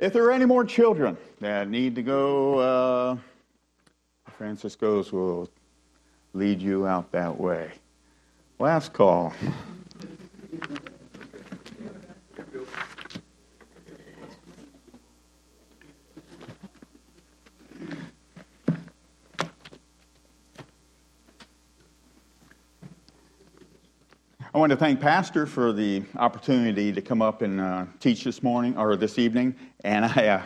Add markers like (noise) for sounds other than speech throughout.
If there are any more children that need to go, uh, Francisco's will lead you out that way. Last call. Want to thank Pastor for the opportunity to come up and uh, teach this morning or this evening, and I, uh,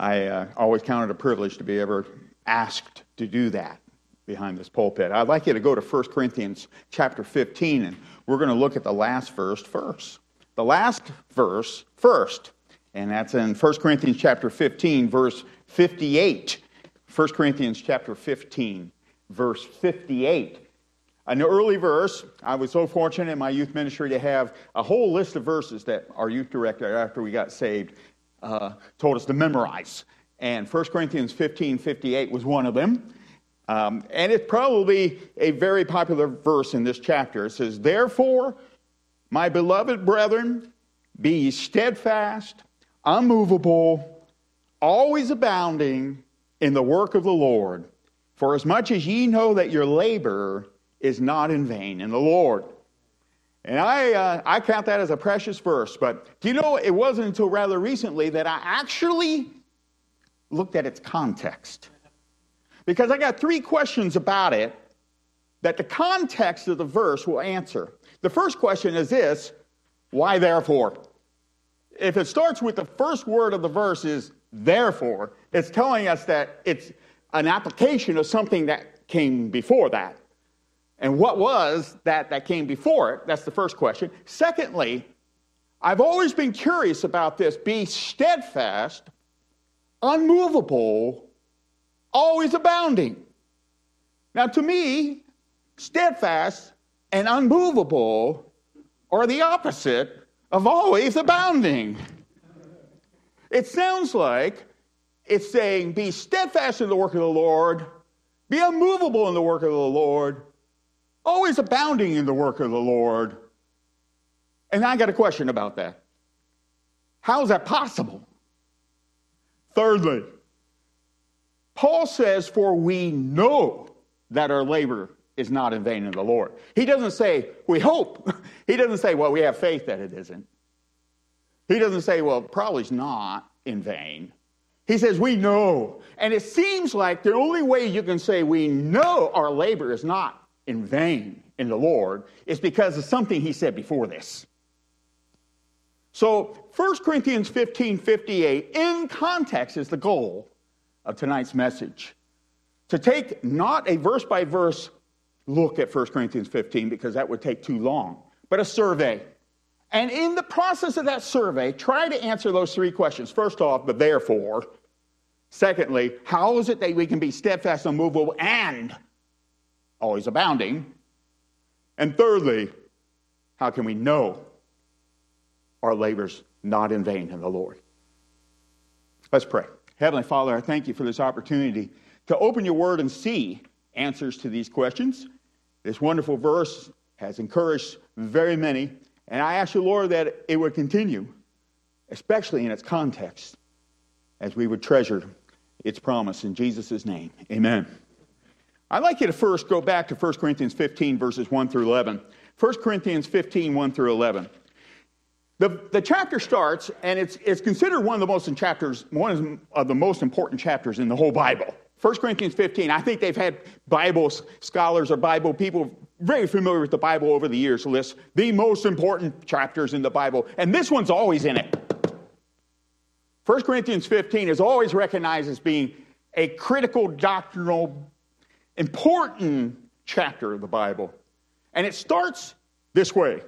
I uh, always count it a privilege to be ever asked to do that behind this pulpit. I'd like you to go to 1 Corinthians chapter 15, and we're going to look at the last verse first. The last verse first, and that's in 1 Corinthians chapter 15, verse 58. 1 Corinthians chapter 15, verse 58. An early verse, I was so fortunate in my youth ministry to have a whole list of verses that our youth director, after we got saved, uh, told us to memorize. And 1 Corinthians 15 58 was one of them. Um, and it's probably a very popular verse in this chapter. It says, Therefore, my beloved brethren, be steadfast, unmovable, always abounding in the work of the Lord. For as much as ye know that your labor is not in vain in the Lord. And I, uh, I count that as a precious verse, but do you know it wasn't until rather recently that I actually looked at its context? Because I got three questions about it that the context of the verse will answer. The first question is this why therefore? If it starts with the first word of the verse is therefore, it's telling us that it's an application of something that came before that. And what was that that came before it? That's the first question. Secondly, I've always been curious about this be steadfast, unmovable, always abounding. Now, to me, steadfast and unmovable are the opposite of always abounding. It sounds like it's saying, be steadfast in the work of the Lord, be unmovable in the work of the Lord, always abounding in the work of the Lord. And I got a question about that. How is that possible? Thirdly, Paul says, For we know that our labor is not in vain in the Lord. He doesn't say, We hope. (laughs) He doesn't say, Well, we have faith that it isn't. He doesn't say, Well, probably it's not in vain. He says, We know. And it seems like the only way you can say we know our labor is not in vain in the Lord is because of something he said before this. So 1 Corinthians 15 58, in context, is the goal of tonight's message. To take not a verse by verse look at 1 Corinthians 15, because that would take too long, but a survey. And in the process of that survey, try to answer those three questions. First off, the therefore. Secondly, how is it that we can be steadfast, unmovable, and always abounding. And thirdly, how can we know our labors not in vain in the Lord? Let's pray. Heavenly Father, I thank you for this opportunity to open your word and see answers to these questions. This wonderful verse has encouraged very many, and I ask you, Lord, that it would continue, especially in its context, as we would treasure its promise. In Jesus' name, amen. I'd like you to first go back to 1 Corinthians 15, verses 1 through 11. 1 Corinthians 15, 1 through 11. The, the chapter starts, and it's, it's considered one of the most chapters, one of the most important chapters in the whole Bible. 1 Corinthians 15, I think they've had Bible scholars or Bible people very familiar with the Bible over the years list the most important chapters in the Bible, and this one's always in it. 1 Corinthians 15 is always recognized as being a critical doctrinal important chapter of the Bible. And it starts this way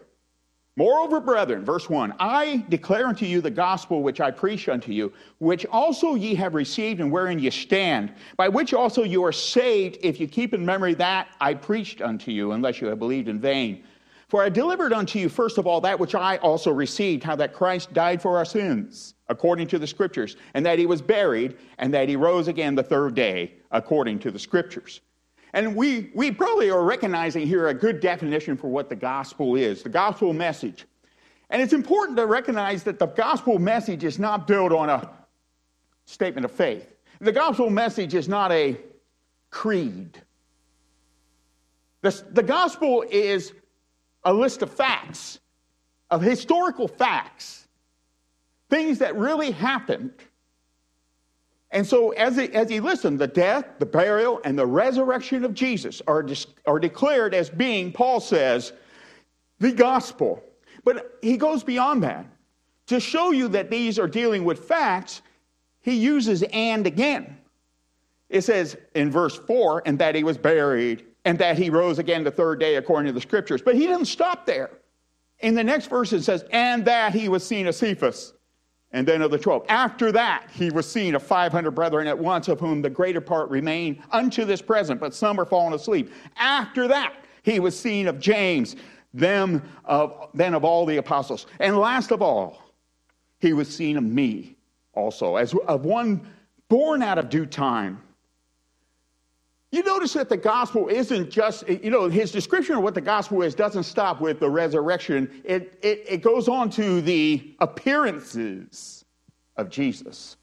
Moreover, brethren, verse 1 I declare unto you the gospel which I preach unto you, which also ye have received and wherein ye stand, by which also you are saved, if you keep in memory that I preached unto you, unless you have believed in vain. For I delivered unto you first of all that which I also received, how that Christ died for our sins, according to the Scriptures, and that he was buried, and that he rose again the third day, according to the Scriptures and we, we probably are recognizing here a good definition for what the gospel is the gospel message. And it's important to recognize that the gospel message is not built on a statement of faith. The gospel message is not a creed. The, the gospel is a list of facts, of historical facts, things that really happened. And so, as he, as he listened, the death, the burial, and the resurrection of Jesus are, are declared as being, Paul says, the gospel. But he goes beyond that. To show you that these are dealing with facts, he uses and again. It says in verse 4, and that he was buried, and that he rose again the third day according to the scriptures. But he didn't stop there. In the next verse, it says, and that he was seen of Cephas, and then of the twelve. After that, he was seen of 500 brethren at once, of whom the greater part remain unto this present, but some are fallen asleep. After that, he was seen of James, them of, then of all the apostles. And last of all, he was seen of me also, as of one born out of due time. You notice that the gospel isn't just, you know, his description of what the gospel is doesn't stop with the resurrection. It, it, it goes on to the appearances of Jesus.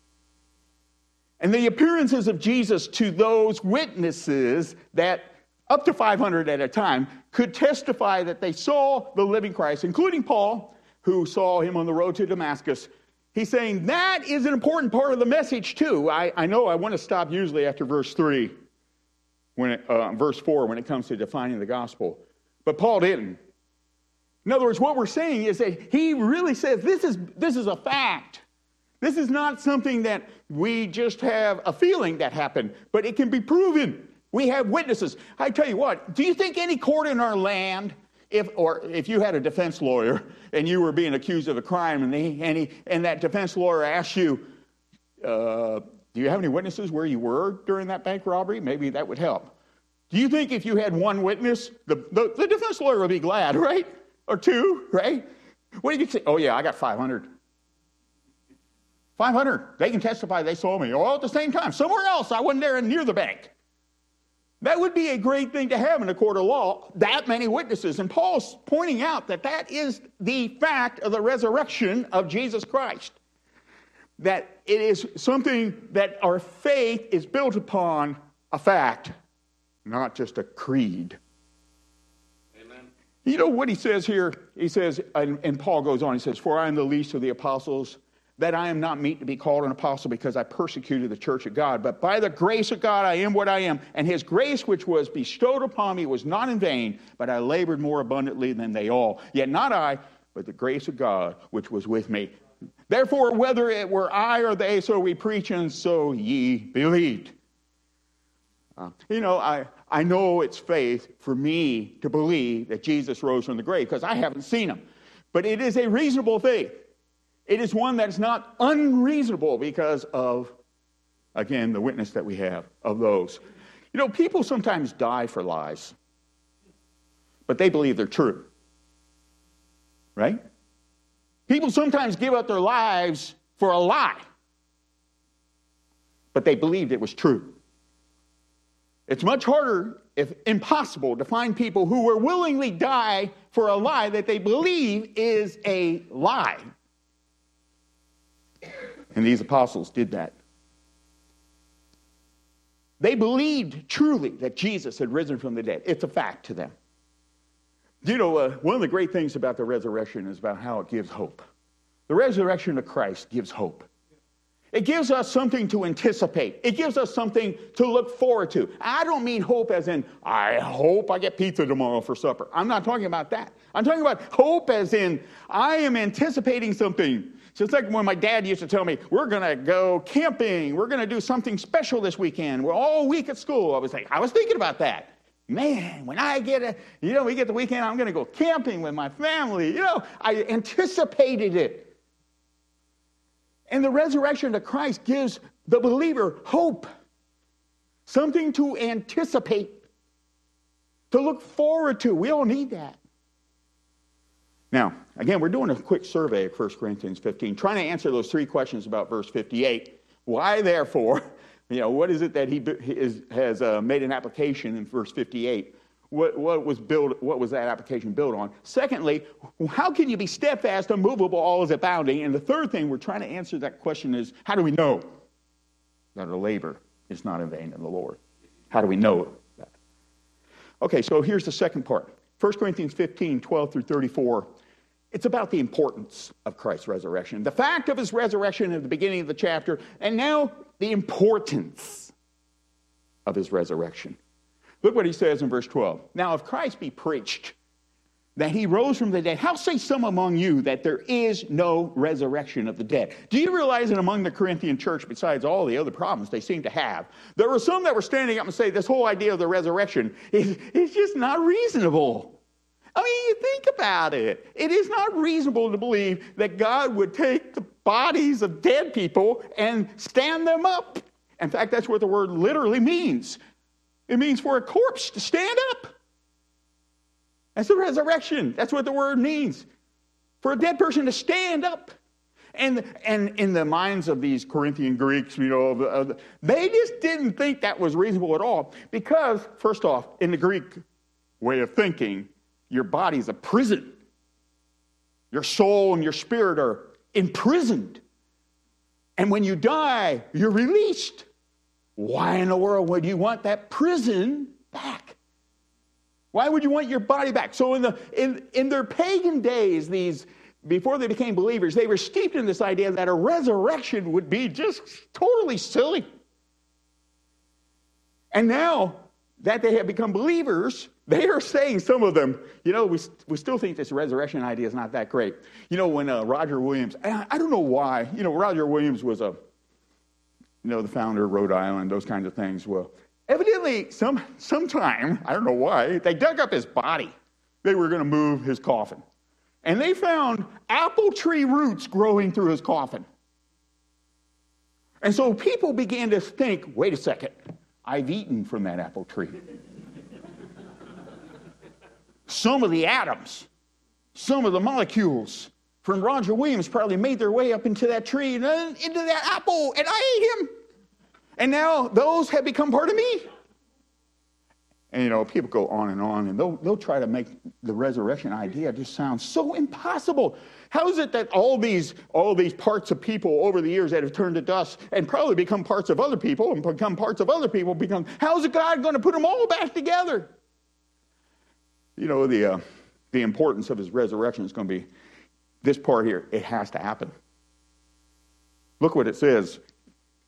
And the appearances of Jesus to those witnesses that, up to 500 at a time, could testify that they saw the living Christ, including Paul, who saw him on the road to Damascus. He's saying that is an important part of the message, too. I, I know I want to stop usually after verse 3 when it, uh, verse 4 when it comes to defining the gospel. But Paul didn't. In other words, what we're saying is that he really says this is, this is a fact. This is not something that we just have a feeling that happened, but it can be proven. We have witnesses. I tell you what, do you think any court in our land, if, or if you had a defense lawyer and you were being accused of a crime and, he, and, he, and that defense lawyer asked you, uh, do you have any witnesses where you were during that bank robbery? Maybe that would help. Do you think if you had one witness, the, the, the defense lawyer would be glad, right? Or two, right? What do you say? Oh, yeah, I got 500. 500. They can testify they saw me. All at the same time. Somewhere else, I wasn't there near the bank. That would be a great thing to have in a court of law, that many witnesses. And Paul's pointing out that that is the fact of the resurrection of Jesus Christ that it is something that our faith is built upon a fact, not just a creed. Amen. You know what he says here? He says, and, and Paul goes on, he says, For I am the least of the apostles, that I am not meet to be called an apostle because I persecuted the church of God. But by the grace of God, I am what I am. And his grace, which was bestowed upon me, was not in vain, but I labored more abundantly than they all. Yet not I, but the grace of God, which was with me. Therefore, whether it were I or they, so we preach, and so ye believed. Uh, you know, I, I know it's faith for me to believe that Jesus rose from the grave because I haven't seen him. But it is a reasonable faith. It is one that is not unreasonable because of, again, the witness that we have of those. You know, people sometimes die for lies, but they believe they're true. Right? People sometimes give up their lives for a lie, but they believed it was true. It's much harder, if impossible, to find people who will willingly die for a lie that they believe is a lie. And these apostles did that. They believed truly that Jesus had risen from the dead. It's a fact to them. You know, uh, one of the great things about the resurrection is about how it gives hope. The resurrection of Christ gives hope. It gives us something to anticipate. It gives us something to look forward to. I don't mean hope as in, I hope I get pizza tomorrow for supper. I'm not talking about that. I'm talking about hope as in, I am anticipating something. Just like when my dad used to tell me, we're going to go camping, we're going to do something special this weekend. We're all week at school. I was like, I was thinking about that man, when I get a, you know, we get the weekend, I'm going to go camping with my family. You know, I anticipated it. And the resurrection of Christ gives the believer hope, something to anticipate, to look forward to. We all need that. Now, again, we're doing a quick survey of 1 Corinthians 15, trying to answer those three questions about verse 58. Why, therefore, you know, what is it that he is, has uh, made an application in verse 58? What, what, was built, what was that application built on? Secondly, how can you be steadfast, unmovable, always abounding? And the third thing we're trying to answer that question is how do we know? that our labor is not in vain in the Lord. How do we know that? Okay, so here's the second part 1 Corinthians 15 12 through 34. It's about the importance of Christ's resurrection, the fact of his resurrection at the beginning of the chapter, and now the importance of his resurrection. Look what he says in verse 12. Now, if Christ be preached that he rose from the dead, how say some among you that there is no resurrection of the dead? Do you realize that among the Corinthian church, besides all the other problems they seem to have, there were some that were standing up and say this whole idea of the resurrection is, is just not reasonable. I mean, you think about it. It is not reasonable to believe that God would take the bodies of dead people and stand them up. In fact, that's what the word literally means. It means for a corpse to stand up. That's the resurrection. That's what the word means. For a dead person to stand up. And, and in the minds of these Corinthian Greeks, you know, they just didn't think that was reasonable at all. Because, first off, in the Greek way of thinking, your body's a prison. Your soul and your spirit are imprisoned. And when you die, you're released. Why in the world would you want that prison back? Why would you want your body back? So in the in, in their pagan days, these before they became believers, they were steeped in this idea that a resurrection would be just totally silly. And now that they have become believers, they are saying, some of them, you know, we, we still think this resurrection idea is not that great. You know, when uh, Roger Williams, I, I, don't know why, you know, Roger Williams was a, you know, the founder of Rhode Island, those kinds of things. Well, evidently, some sometime, I don't know why, they dug up his body. They were going to move his coffin. And they found apple tree roots growing through his coffin. And so people began to think wait a second, I've eaten from that apple tree some of the atoms, some of the molecules from Roger Williams probably made their way up into that tree and uh, into that apple, and I ate him. And now those have become part of me. And you know, people go on and on, and they'll, they'll try to make the resurrection idea just sound so impossible. How is it that all these, all these parts of people over the years that have turned to dust and probably become parts of other people and become parts of other people become, how is God going to put them all back together? you know, the, uh, the importance of his resurrection is going to be this part here. It has to happen. Look what it says.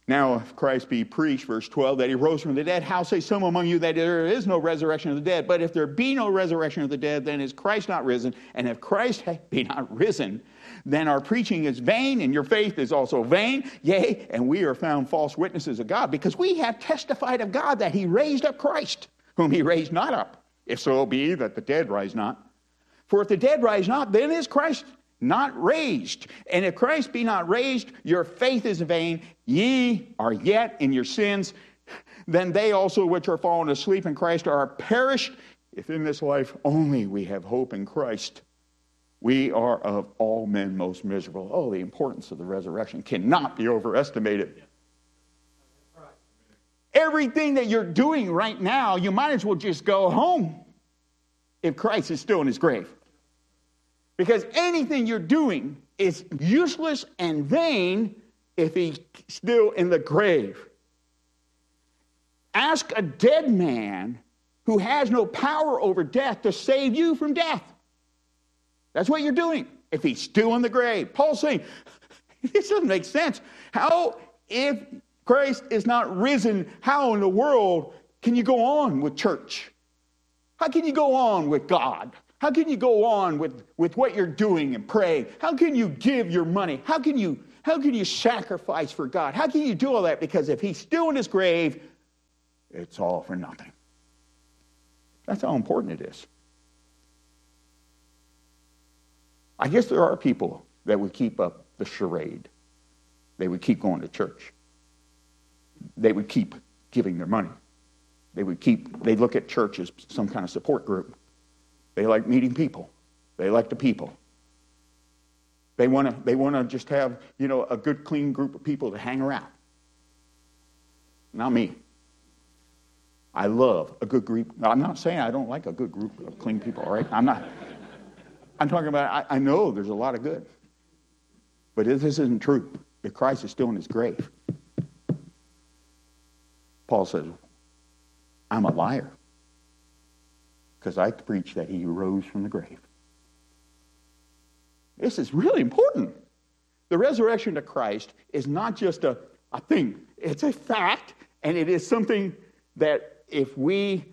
Now, if Christ be preached, verse 12, that he rose from the dead, how say some among you that there is no resurrection of the dead? But if there be no resurrection of the dead, then is Christ not risen? And if Christ be not risen, then our preaching is vain, and your faith is also vain. Yea, and we are found false witnesses of God, because we have testified of God that he raised up Christ, whom he raised not up if so be that the dead rise not. For if the dead rise not, then is Christ not raised. And if Christ be not raised, your faith is vain. Ye are yet in your sins. Then they also which are fallen asleep in Christ are perished. If in this life only we have hope in Christ, we are of all men most miserable. Oh, the importance of the resurrection cannot be overestimated. Everything that you're doing right now, you might as well just go home if Christ is still in his grave. Because anything you're doing is useless and vain if he's still in the grave. Ask a dead man who has no power over death to save you from death. That's what you're doing if he's still in the grave. Paul's saying, (laughs) this doesn't make sense. How, if Christ is not risen, how in the world can you go on with church? How can you go on with God? How can you go on with, with what you're doing and pray? How can you give your money? How can you how can you sacrifice for God? How can you do all that? Because if he's still in his grave, it's all for nothing. That's how important it is. I guess there are people that would keep up the charade. They would keep going to church they would keep giving their money. They would keep, they look at church as some kind of support group. They like meeting people. They like the people. They want to they want to just have, you know, a good clean group of people to hang around. Not me. I love a good group. I'm not saying I don't like a good group of clean people, all right? I'm not. I'm talking about, I, I know there's a lot of good. But if this isn't true. If Christ is still in his grave, Paul says, I'm a liar because I preach that he rose from the grave. This is really important. The resurrection of Christ is not just a, a thing, it's a fact, and it is something that if we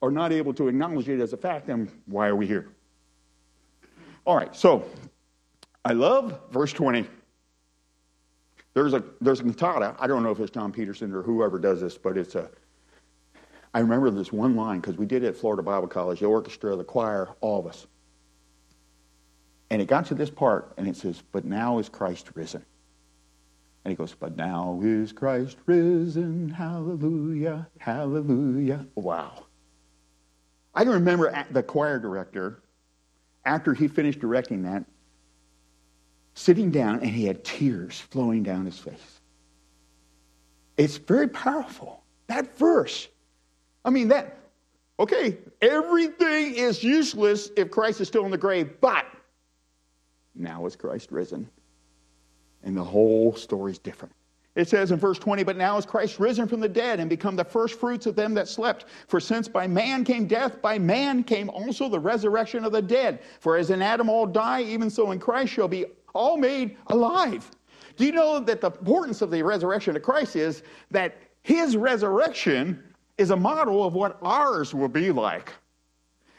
are not able to acknowledge it as a fact, then why are we here? All right, so I love verse 20. There's a there's a cantata. I don't know if it's Tom Peterson or whoever does this, but it's a. I remember this one line because we did it at Florida Bible College, the orchestra, the choir, all of us. And it got to this part, and it says, "But now is Christ risen." And he goes, "But now is Christ risen, Hallelujah, Hallelujah!" Wow. I can remember the choir director after he finished directing that sitting down and he had tears flowing down his face. It's very powerful. That verse. I mean, that, okay, everything is useless if Christ is still in the grave, but now is Christ risen. And the whole story's different. It says in verse 20, But now is Christ risen from the dead and become the first fruits of them that slept. For since by man came death, by man came also the resurrection of the dead. For as in Adam all die, even so in Christ shall be all made alive. Do you know that the importance of the resurrection of Christ is that his resurrection is a model of what ours will be like?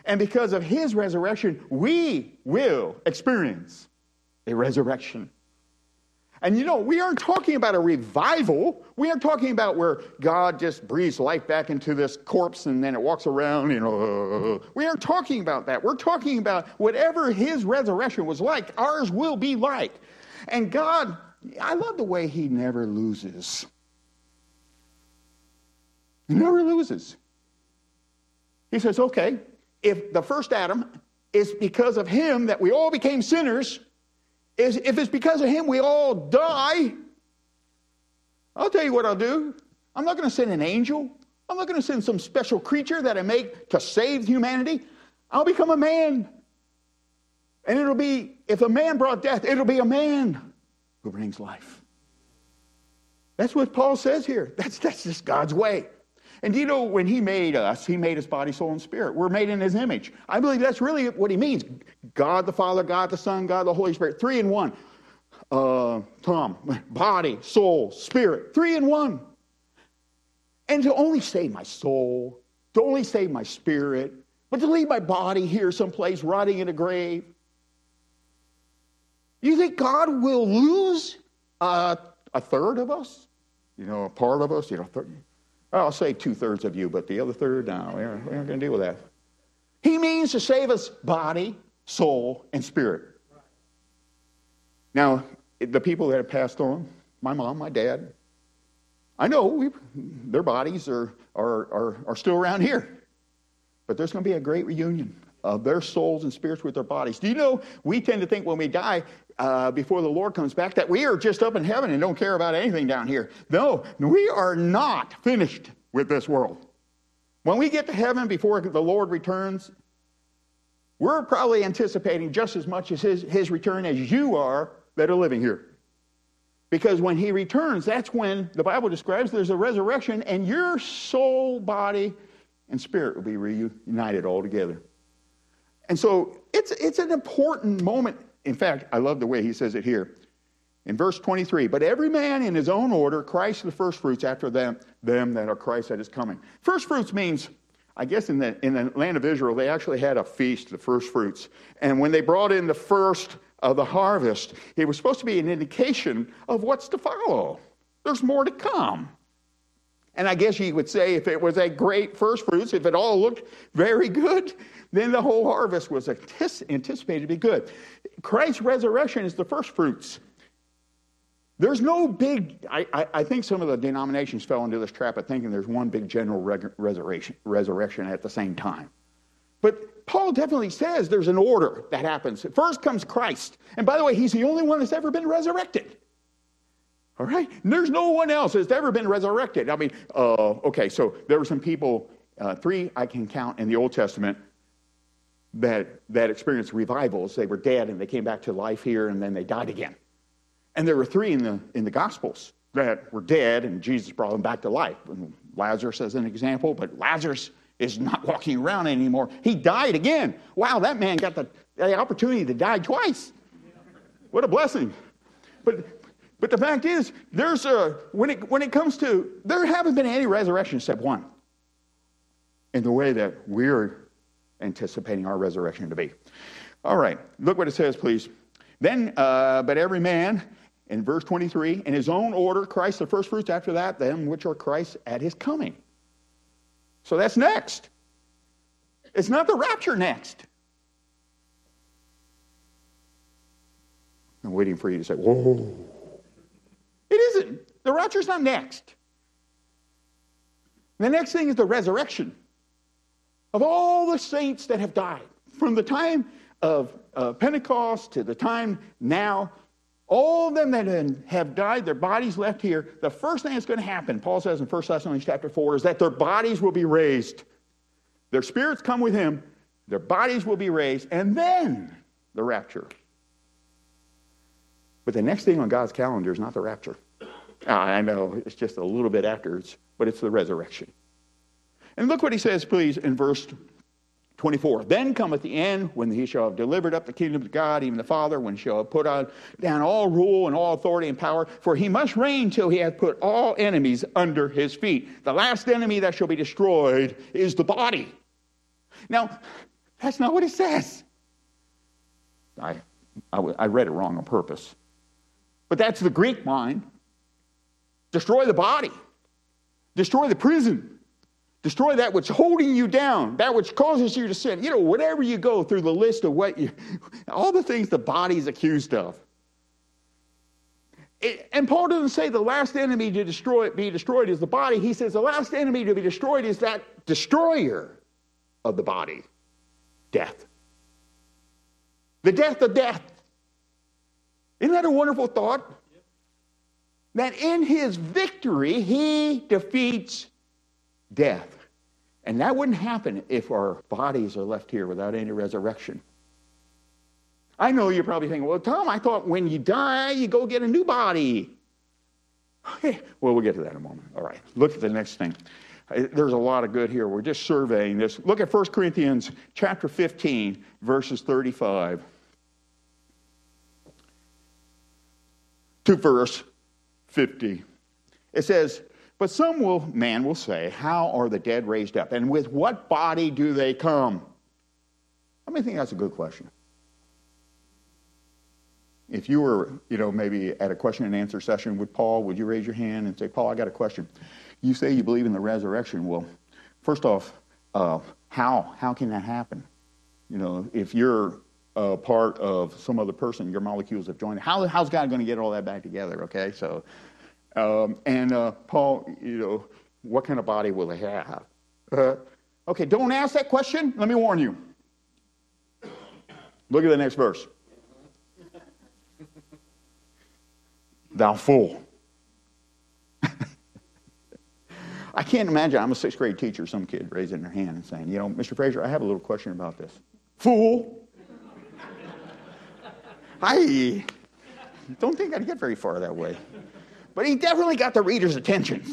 And because of his resurrection, we will experience a resurrection. And you know, we aren't talking about a revival. We aren't talking about where God just breathes life back into this corpse and then it walks around, you know. We aren't talking about that. We're talking about whatever his resurrection was like, ours will be like. And God, I love the way he never loses. Never loses. He says, okay, if the first Adam is because of him that we all became sinners, is if it's because of him we all die, I'll tell you what I'll do. I'm not going to send an angel. I'm not going to send some special creature that I make to save humanity. I'll become a man. And it'll be, if a man brought death, it'll be a man who brings life. That's what Paul says here. That's, that's just God's way. And do you know when he made us, he made us body, soul, and spirit. We're made in his image. I believe that's really what he means. God the Father, God the Son, God the Holy Spirit. Three in one. Uh, Tom, body, soul, spirit. Three in one. And to only save my soul, to only save my spirit, but to leave my body here someplace rotting in a grave. You think God will lose uh, a third of us? You know, a part of us? You know, third, I'll say two thirds of you, but the other third, no, we aren't, aren't going to deal with that. He means to save us body, soul, and spirit. Now, the people that have passed on, my mom, my dad, I know we, their bodies are, are, are, are still around here. But there's going to be a great reunion of their souls and spirits with their bodies. Do you know we tend to think when we die uh, before the Lord comes back that we are just up in heaven and don't care about anything down here? No, we are not finished with this world. When we get to heaven before the Lord returns, we're probably anticipating just as much as his, his return as you are that are living here. Because when he returns, that's when the Bible describes there's a resurrection and your soul, body, and spirit will be reunited all together. And so it's, it's an important moment. In fact, I love the way he says it here. In verse 23, but every man in his own order, Christ the first fruits after them, them that are Christ that is coming. First fruits means, I guess in the, in the land of Israel, they actually had a feast, the first fruits. And when they brought in the first of the harvest, it was supposed to be an indication of what's to follow. There's more to come. And I guess you would say if it was a great first fruits, if it all looked very good, then the whole harvest was anticipated to be good. Christ's resurrection is the first fruits. There's no big, I, I, I, think some of the denominations fell into this trap of thinking there's one big general resurrection, resurrection at the same time. But Paul definitely says there's an order that happens. First comes Christ. And by the way, he's the only one that's ever been resurrected. All right? And there's no one else that's ever been resurrected. I mean, uh, okay, so there were some people, uh, three I can count in the Old Testament, that, that experienced revivals. They were dead and they came back to life here and then they died again. And there were three in the, in the Gospels that were dead and Jesus brought them back to life. And Lazarus as an example, but Lazarus is not (laughs) walking around anymore. He died again. Wow, that man got the, the opportunity to die twice. What a blessing. But but the fact is, there's a when it when it comes to there haven't been any resurrection except one. In the way that we're anticipating our resurrection to be. All right, look what it says, please. Then, uh, but every man in verse 23, in his own order, Christ the first fruits, after that, them which are Christ at his coming. So that's next. It's not the rapture next. I'm waiting for you to say, whoa. The rapture's not next. The next thing is the resurrection of all the saints that have died. From the time of uh, Pentecost to the time now, all of them that have died, their bodies left here, the first thing that's going to happen, Paul says in 1 Thessalonians chapter 4, is that their bodies will be raised. Their spirits come with him, their bodies will be raised, and then the rapture. But the next thing on God's calendar is not the rapture. Ah, I know it's just a little bit afterwards, but it's the resurrection. And look what he says, please, in verse 24. Then cometh the end when he shall have delivered up the kingdom of God, even the Father, when he shall have put on down all rule and all authority and power. For he must reign till he hath put all enemies under his feet. The last enemy that shall be destroyed is the body. Now, that's not what it says. I, I, I read it wrong on purpose. But that's the Greek mind. Destroy the body, destroy the prison Destroy that which holding you down, that which causes you to sin. You know, whatever you go through the list of what you, (laughs) all the things the body's accused of. It, and Paul doesn't say the last enemy to destroy be destroyed is the body. He says the last enemy to be destroyed is that destroyer of the body, death. The death of death. Isn't that a wonderful thought? That in his victory, he defeats death. And that wouldn't happen if our bodies are left here without any resurrection. I know you're probably thinking, well, Tom, I thought when you die, you go get a new body. Okay, well, we'll get to that in a moment. All right, look at the next thing. Uh, there's a lot of good here. We're just surveying this. Look at 1 Corinthians chapter 15, verses 35 to verse 50. It says, but some will, man will say, How are the dead raised up? And with what body do they come? How many think that's a good question? If you were, you know, maybe at a question and answer session with Paul, would you raise your hand and say, Paul, I got a question? You say you believe in the resurrection. Well, first off, uh, how? How can that happen? You know, if you're a part of some other person, your molecules have joined. How, how's God going to get all that back together? Okay, so um, and uh, Paul, you know, what kind of body will they have? Uh, okay, don't ask that question. Let me warn you. Look at the next verse. Thou fool. (laughs) I can't imagine. I'm a sixth grade teacher, some kid raising their hand and saying, You know, Mr. Fraser, I have a little question about this. Fool. I don't think I'd get very far that way but he definitely got the reader's attention.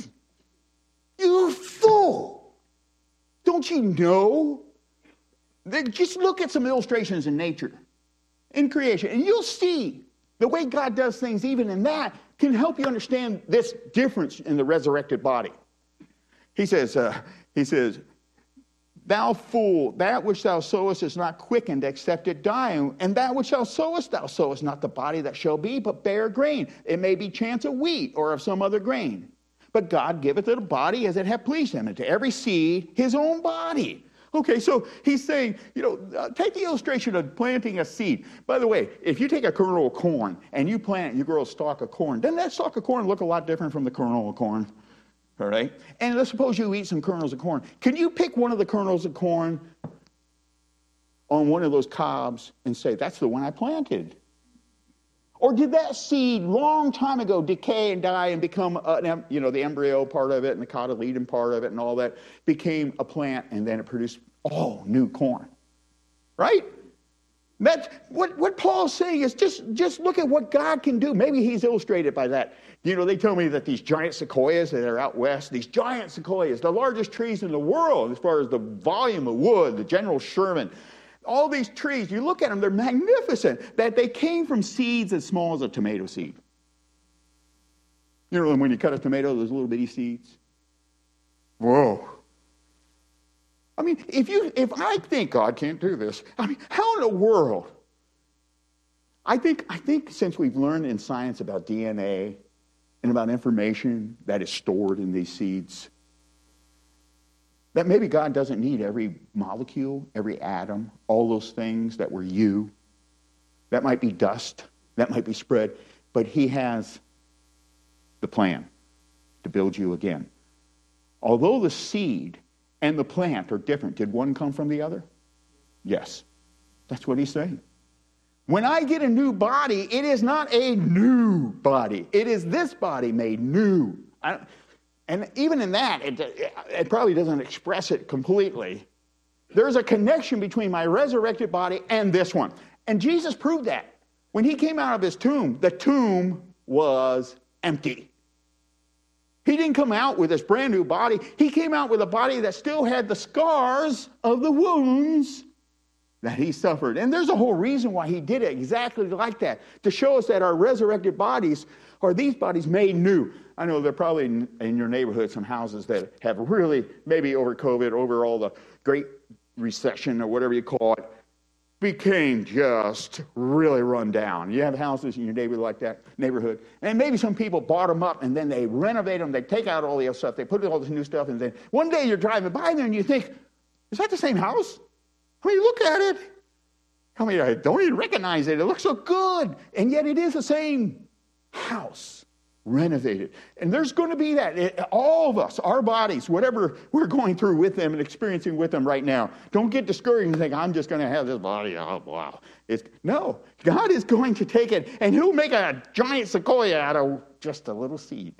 You fool! Don't you know? Just look at some illustrations in nature, in creation, and you'll see the way God does things, even in that, can help you understand this difference in the resurrected body. He says, uh, he says, Thou fool, that which thou sowest is not quickened except it die. And that which thou sowest, thou sowest not the body that shall be, but bare grain. It may be chance of wheat or of some other grain. But God giveth it a body as it hath pleased him, and to every seed his own body. Okay, so he's saying, you know, uh, take the illustration of planting a seed. By the way, if you take a kernel of corn and you plant, you grow a stalk of corn, doesn't that stalk of corn look a lot different from the kernel of corn? All right? And let's suppose you eat some kernels of corn. Can you pick one of the kernels of corn on one of those cobs and say, that's the one I planted? Or did that seed long time ago decay and die and become, uh, a, you know, the embryo part of it and the cotyledon part of it and all that became a plant and then it produced all new corn? Right? That, what, what Paul's saying is just, just look at what God can do. Maybe he's illustrated by that. You know, they tell me that these giant sequoias that are out west, these giant sequoias, the largest trees in the world as far as the volume of wood, the General Sherman, all these trees, you look at them, they're magnificent, that they came from seeds as small as a tomato seed. You know, when you cut a tomato, those little bitty seeds. Whoa. I mean, if you if I think God can't do this, I mean, how in the world? I think I think since we've learned in science about DNA and about information that is stored in these seeds, that maybe God doesn't need every molecule, every atom, all those things that were you. That might be dust, that might be spread, but He has the plan to build you again. Although the seed and the plant are different, did one come from the other? Yes. That's what he's saying. When I get a new body, it is not a new body. It is this body made new. I, and even in that, it, it probably doesn't express it completely. There's a connection between my resurrected body and this one. And Jesus proved that. When he came out of his tomb, the tomb was empty. He didn't come out with this brand new body. He came out with a body that still had the scars of the wounds that he suffered. And there's a whole reason why he did it exactly like that to show us that our resurrected bodies are these bodies made new. I know there are probably in, in your neighborhood some houses that have really, maybe over COVID, over all the great recession or whatever you call it, became just really run down. You have houses in your neighborhood like that, neighborhood, and maybe some people bought them up and then they renovate them, they take out all the other stuff, they put in all this new stuff, and then one day you're driving by there and you think, is that the same house? I mean, look at it. I mean, I don't even recognize it. It looks so good. And yet it is the same house renovated. And there's going to be that. It, all of us, our bodies, whatever we're going through with them and experiencing with them right now, don't get discouraged and think, I'm just going to have this body. Oh, wow. It's, no, God is going to take it and He'll make a giant sequoia out of just a little seed.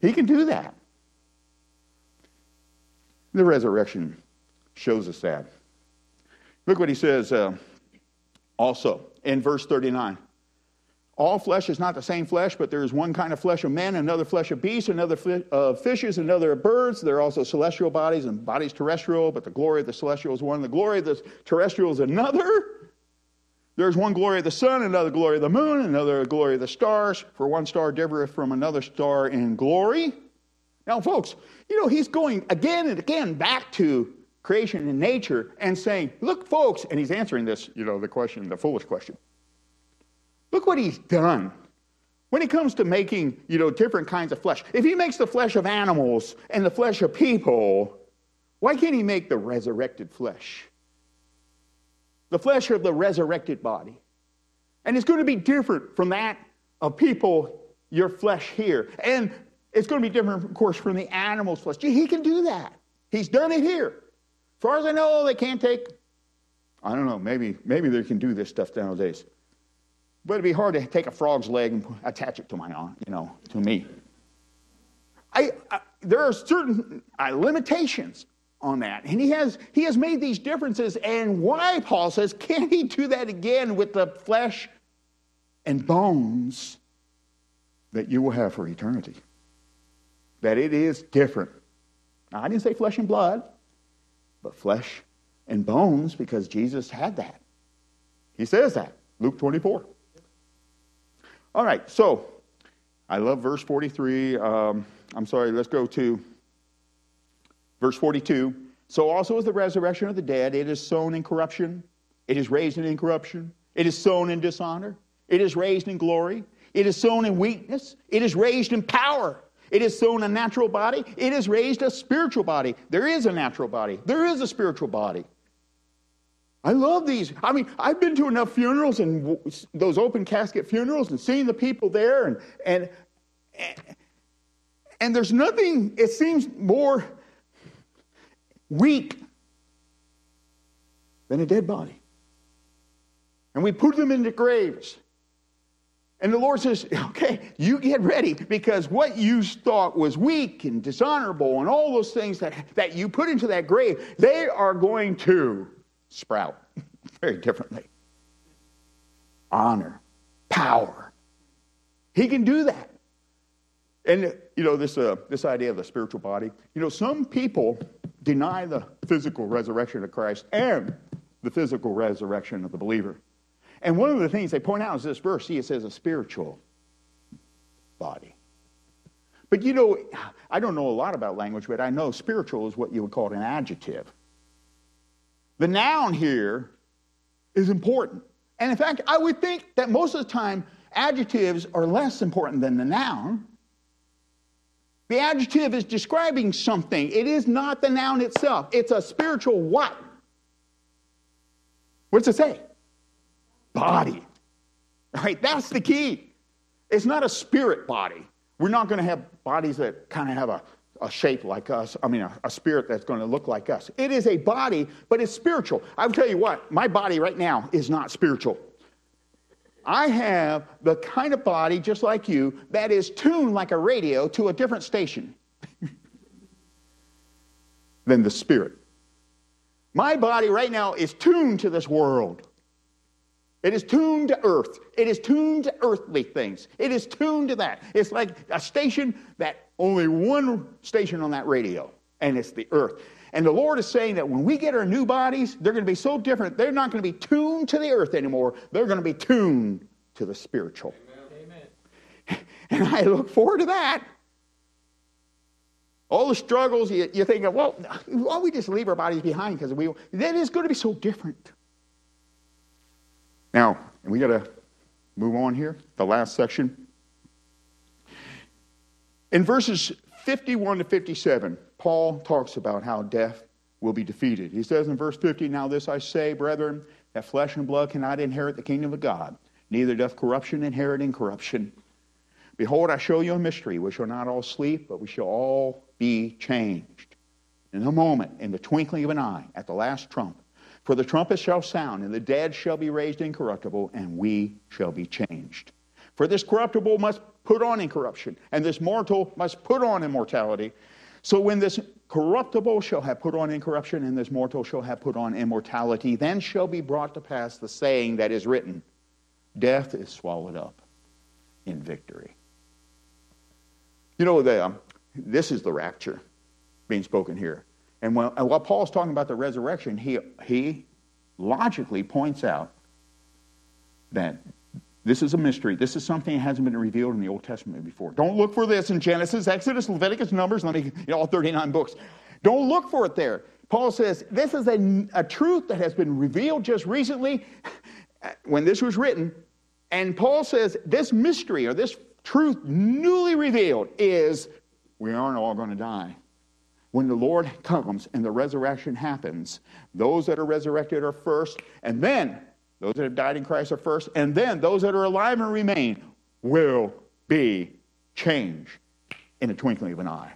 He can do that. The resurrection shows us that. Look what he says uh, also in verse 39. All flesh is not the same flesh, but there is one kind of flesh of men, another flesh of beasts, another of fishes, another of birds. There are also celestial bodies and bodies terrestrial, but the glory of the celestial is one. The glory of the terrestrial is another. There's one glory of the sun, another glory of the moon, another glory of the stars. For one star differeth from another star in glory. Now, folks, you know, he's going again and again back to creation and nature and saying, look, folks, and he's answering this, you know, the question, the foolish question. Look what he's done. When it comes to making, you know, different kinds of flesh, if he makes the flesh of animals and the flesh of people, why can't he make the resurrected flesh? The flesh of the resurrected body. And it's going to be different from that of people, your flesh here. And it's going to be different, of course, from the animal's flesh. He can do that. He's done it here. As far as I know, they can't take, I don't know, maybe, maybe they can do this stuff nowadays. But it'd be hard to take a frog's leg and attach it to my you know, to me. I, I there are certain uh, limitations on that. And he has, he has made these differences. And why, Paul says, can he do that again with the flesh and bones that you will have for eternity? That it is different. Now, I didn't say flesh and blood, but flesh and bones because Jesus had that. He says that, Luke 24. All right, so I love verse 43. Um, I'm sorry, let's go to verse 42. So also is the resurrection of the dead. It is sown in corruption, it is raised in incorruption, it is sown in dishonor, it is raised in glory, it is sown in weakness, it is raised in power. It is sown a natural body, it is raised a spiritual body. There is a natural body, there is a spiritual body. I love these. I mean, I've been to enough funerals and those open casket funerals and seeing the people there, and and and there's nothing. It seems more weak than a dead body. And we put them into graves. And the Lord says, okay, you get ready because what you thought was weak and dishonorable and all those things that, that you put into that grave, they are going to sprout. (laughs) very differently. Honor, power. He can do that. And, you know, this, uh, this idea of the spiritual body, you know, some people deny the physical resurrection of Christ and the physical resurrection of the believer. And one of the things they point out is this verse. See, it says a spiritual body. But you know, I don't know a lot about language, but I know spiritual is what you would call an adjective. The noun here is important. And in fact, I would think that most of the time adjectives are less important than the noun. The adjective is describing something. It is not the noun itself. It's a spiritual what? What's it say? Body. All right, that's the key. It's not a spirit body. We're not going to have bodies that kind of have a, a shape like us. I mean, a, a spirit that's going to look like us. It is a body, but it's spiritual. I'll tell you what, my body right now is not spiritual. I have the kind of body, just like you, that is tuned like a radio to a different station (laughs) than the spirit. My body right now is tuned to this world. It is tuned to earth. It is tuned to earthly things. It is tuned to that. It's like a station that only one station on that radio, and it's the earth. And the Lord is saying that when we get our new bodies, they're going to be so different. They're not going to be tuned to the earth anymore. They're going to be tuned to the spiritual. Amen. (laughs) And I look forward to that. All the struggles, you, you think of, well, why don't we just leave our bodies behind? Because we that is going to be so different. Now, we got to move on here, the last section. In verses 51 to 57, Paul talks about how death will be defeated. He says in verse 50, Now this I say, brethren, that flesh and blood cannot inherit the kingdom of God, neither doth corruption inherit incorruption. Behold, I show you a mystery. We shall not all sleep, but we shall all be changed. In a moment, in the twinkling of an eye, at the last trump. For the trumpet shall sound, and the dead shall be raised incorruptible, and we shall be changed. For this corruptible must put on incorruption, and this mortal must put on immortality. So when this corruptible shall have put on incorruption, and this mortal shall have put on immortality, then shall be brought to pass the saying that is written Death is swallowed up in victory. You know, the, um, this is the rapture being spoken here. And, when, while Paul's talking about the resurrection, he, he logically points out that this is a mystery. This is something that hasn't been revealed in the Old Testament before. Don't look for this in Genesis, Exodus, Leviticus, Numbers, let me, you know, all 39 books. Don't look for it there. Paul says this is a, a truth that has been revealed just recently (laughs) when this was written. And Paul says this mystery or this truth newly revealed is we aren't all going to die. When the Lord comes and the resurrection happens, those that are resurrected are first, and then those that have died in Christ are first, and then those that are alive and remain will be changed in a twinkling of an eye.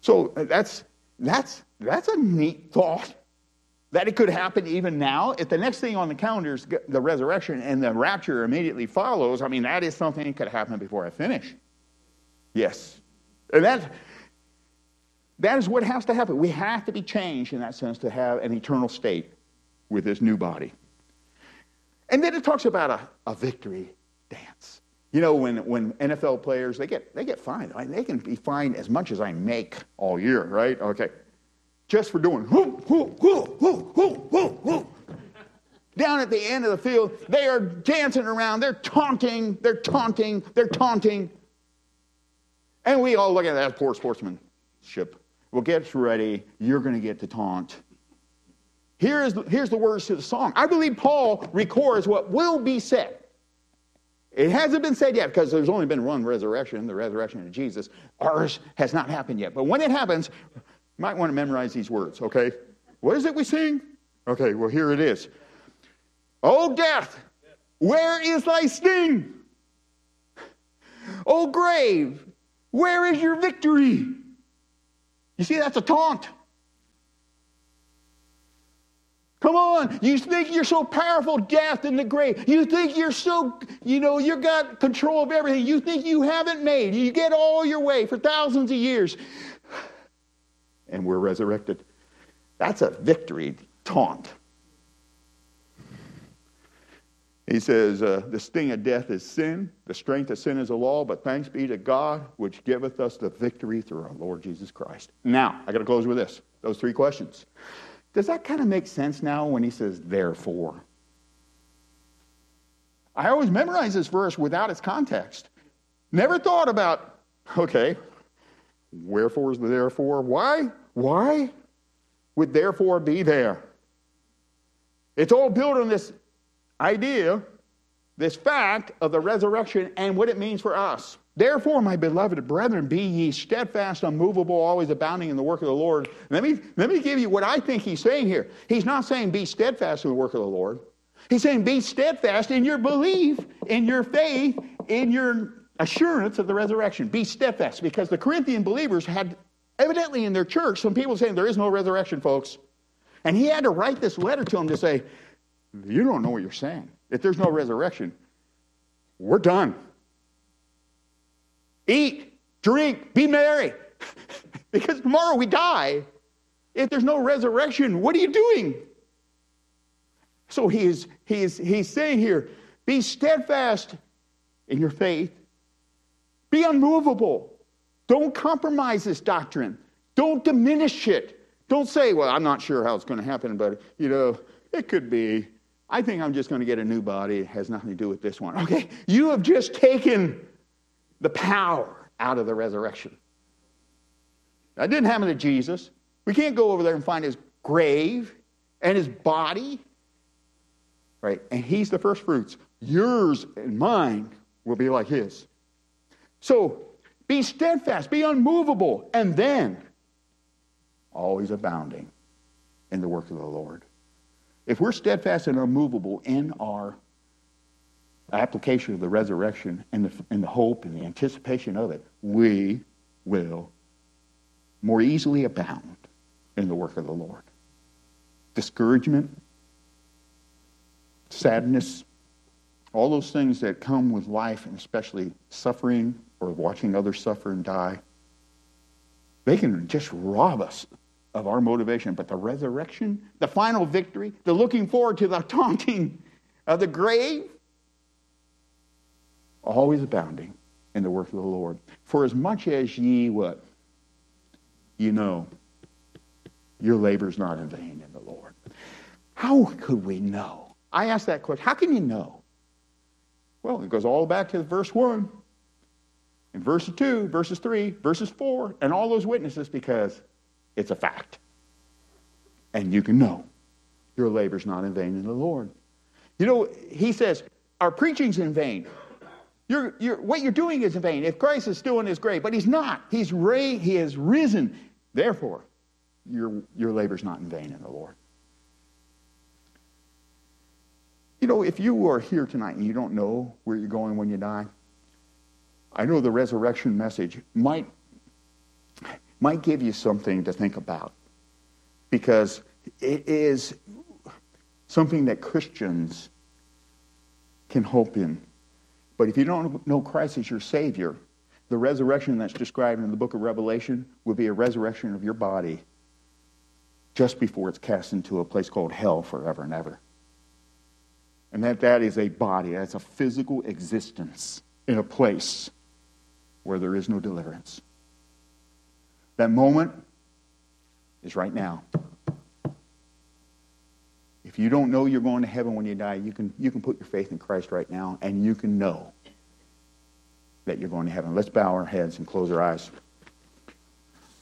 So uh, that's that's that's a neat thought that it could happen even now. If the next thing on the calendar is the resurrection and the rapture immediately follows, I mean that is something that could happen before I finish. Yes, and that that is what has to happen. We have to be changed in that sense to have an eternal state with this new body. And then it talks about a, a victory dance. You know, when, when NFL players, they get, they get fined. I mean, they can be fined as much as I make all year, right? Okay. Just for doing whoo, whoo, whoo, whoo, whoo, whoo, whoo. Down at the end of the field, they are dancing around. They're taunting, they're taunting, they're taunting. And we all look at that poor sportsmanship. Well, get ready. You're going to get to taunt. Here's the, here's the words to the song. I believe Paul records what will be said. It hasn't been said yet because there's only been one resurrection, the resurrection of Jesus. Ours has not happened yet. But when it happens, you might want to memorize these words, okay? What is it we sing? Okay, well, here it is. Oh, death, where is thy sting? Oh, grave, where is your victory? You see, that's a taunt. Come on, you think you're so powerful, death in the grave. You think you're so, you know, you got control of everything. You think you haven't made. You get all your way for thousands of years. And we're resurrected. That's a victory taunt. He says, uh, The sting of death is sin, the strength of sin is a law, but thanks be to God, which giveth us the victory through our Lord Jesus Christ. Now, I got to close with this those three questions. Does that kind of make sense now when he says, therefore? I always memorize this verse without its context. Never thought about, okay, wherefore is the therefore? Why? Why would therefore be there? It's all built on this idea, this fact of the resurrection and what it means for us. Therefore, my beloved brethren, be ye steadfast, unmovable, always abounding in the work of the Lord. Let me, let me give you what I think he's saying here. He's not saying be steadfast in the work of the Lord. He's saying be steadfast in your belief, in your faith, in your assurance of the resurrection. Be steadfast because the Corinthian believers had evidently in their church some people saying there is no resurrection, folks. And he had to write this letter to them to say, You don't know what you're saying. If there's no resurrection, we're done. Eat, drink, be merry. (laughs) because tomorrow we die. If there's no resurrection, what are you doing? So he is, he is, he's saying here be steadfast in your faith, be unmovable. Don't compromise this doctrine, don't diminish it. Don't say, well, I'm not sure how it's going to happen, but, you know, it could be. I think I'm just going to get a new body. It has nothing to do with this one. Okay? You have just taken the power out of the resurrection. That didn't happen to Jesus. We can't go over there and find his grave and his body. Right? And he's the first fruits. Yours and mine will be like his. So be steadfast, be unmovable, and then always abounding in the work of the Lord. If we're steadfast and unmovable in our application of the resurrection and the, and the hope and the anticipation of it, we will more easily abound in the work of the Lord. Discouragement, sadness, all those things that come with life, and especially suffering or watching others suffer and die, they can just rob us of our motivation. But the resurrection, the final victory, the looking forward to the (laughs) taunting of the grave, always abounding in the work of the Lord. For as much as ye what? You know, your labor is not in vain in the Lord. How could we know? I ask that question. How can you know? Well, it goes all back to verse 1. and verse 2, verses 3, verses 4, and all those witnesses because it's a fact. And you can know your labor's not in vain in the Lord. You know, he says, our preaching's in vain. You're, you're, what you're doing is in vain. If Christ is still in his grave, but he's not. He's ra- he has risen. Therefore, your, your labor's not in vain in the Lord. You know, if you are here tonight and you don't know where you're going when you die, I know the resurrection message might might give you something to think about because it is something that Christians can hope in. But if you don't know Christ as your Savior, the resurrection that's described in the book of Revelation will be a resurrection of your body just before it's cast into a place called hell forever and ever. And that that is a body, that's a physical existence in a place where there is no deliverance. That moment is right now. If you don't know you're going to heaven when you die, you can, you can put your faith in Christ right now and you can know that you're going to heaven. Let's bow our heads and close our eyes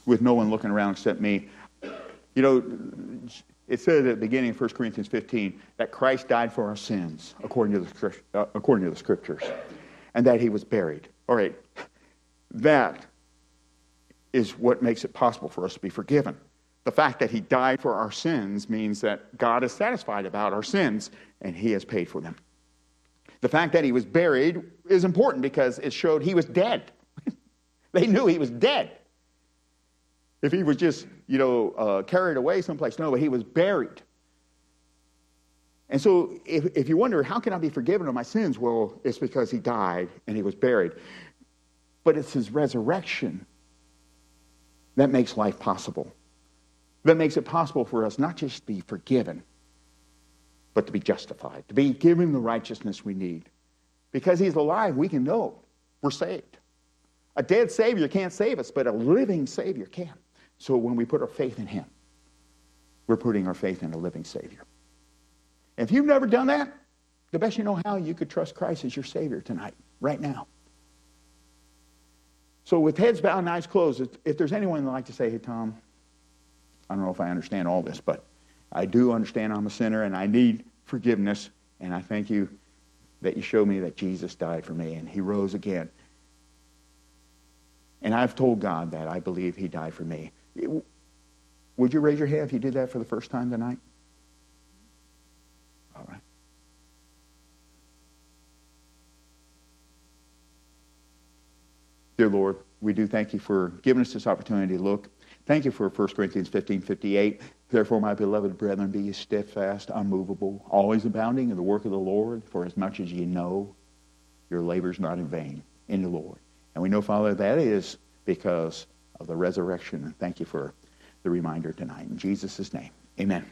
with no one looking around except me. You know, it said at the beginning of 1 Corinthians 15 that Christ died for our sins according to the, uh, according to the scriptures and that he was buried. All right, that is what makes it possible for us to be forgiven. The fact that he died for our sins means that God is satisfied about our sins and he has paid for them. The fact that he was buried is important because it showed he was dead. (laughs) they knew he was dead. If he was just, you know, uh, carried away someplace, no, but he was buried. And so if, if you wonder, how can I be forgiven of my sins? Well, it's because he died and he was buried. But it's his resurrection that makes life possible. That makes it possible for us not just to be forgiven, but to be justified, to be given the righteousness we need. Because he's alive, we can know we're saved. A dead Savior can't save us, but a living Savior can. So when we put our faith in him, we're putting our faith in a living Savior. If you've never done that, the best you know how, you could trust Christ as your Savior tonight, right now. So with heads bowed and eyes closed, if there's anyone that would like to say, hey, Tom, I don't know if I understand all this, but I do understand I'm a sinner and I need forgiveness, and I thank you that you showed me that Jesus died for me and he rose again. And I've told God that I believe he died for me. Would you raise your hand if you did that for the first time tonight? All right. Dear Lord, we do thank you for giving us this opportunity to look. Thank you for 1 Corinthians 15, 58. Therefore, my beloved brethren, be steadfast, unmovable, always abounding in the work of the Lord, for as much as ye know your labor is not in vain in the Lord. And we know, Father, that is because of the resurrection. Thank you for the reminder tonight. In Jesus' name, amen.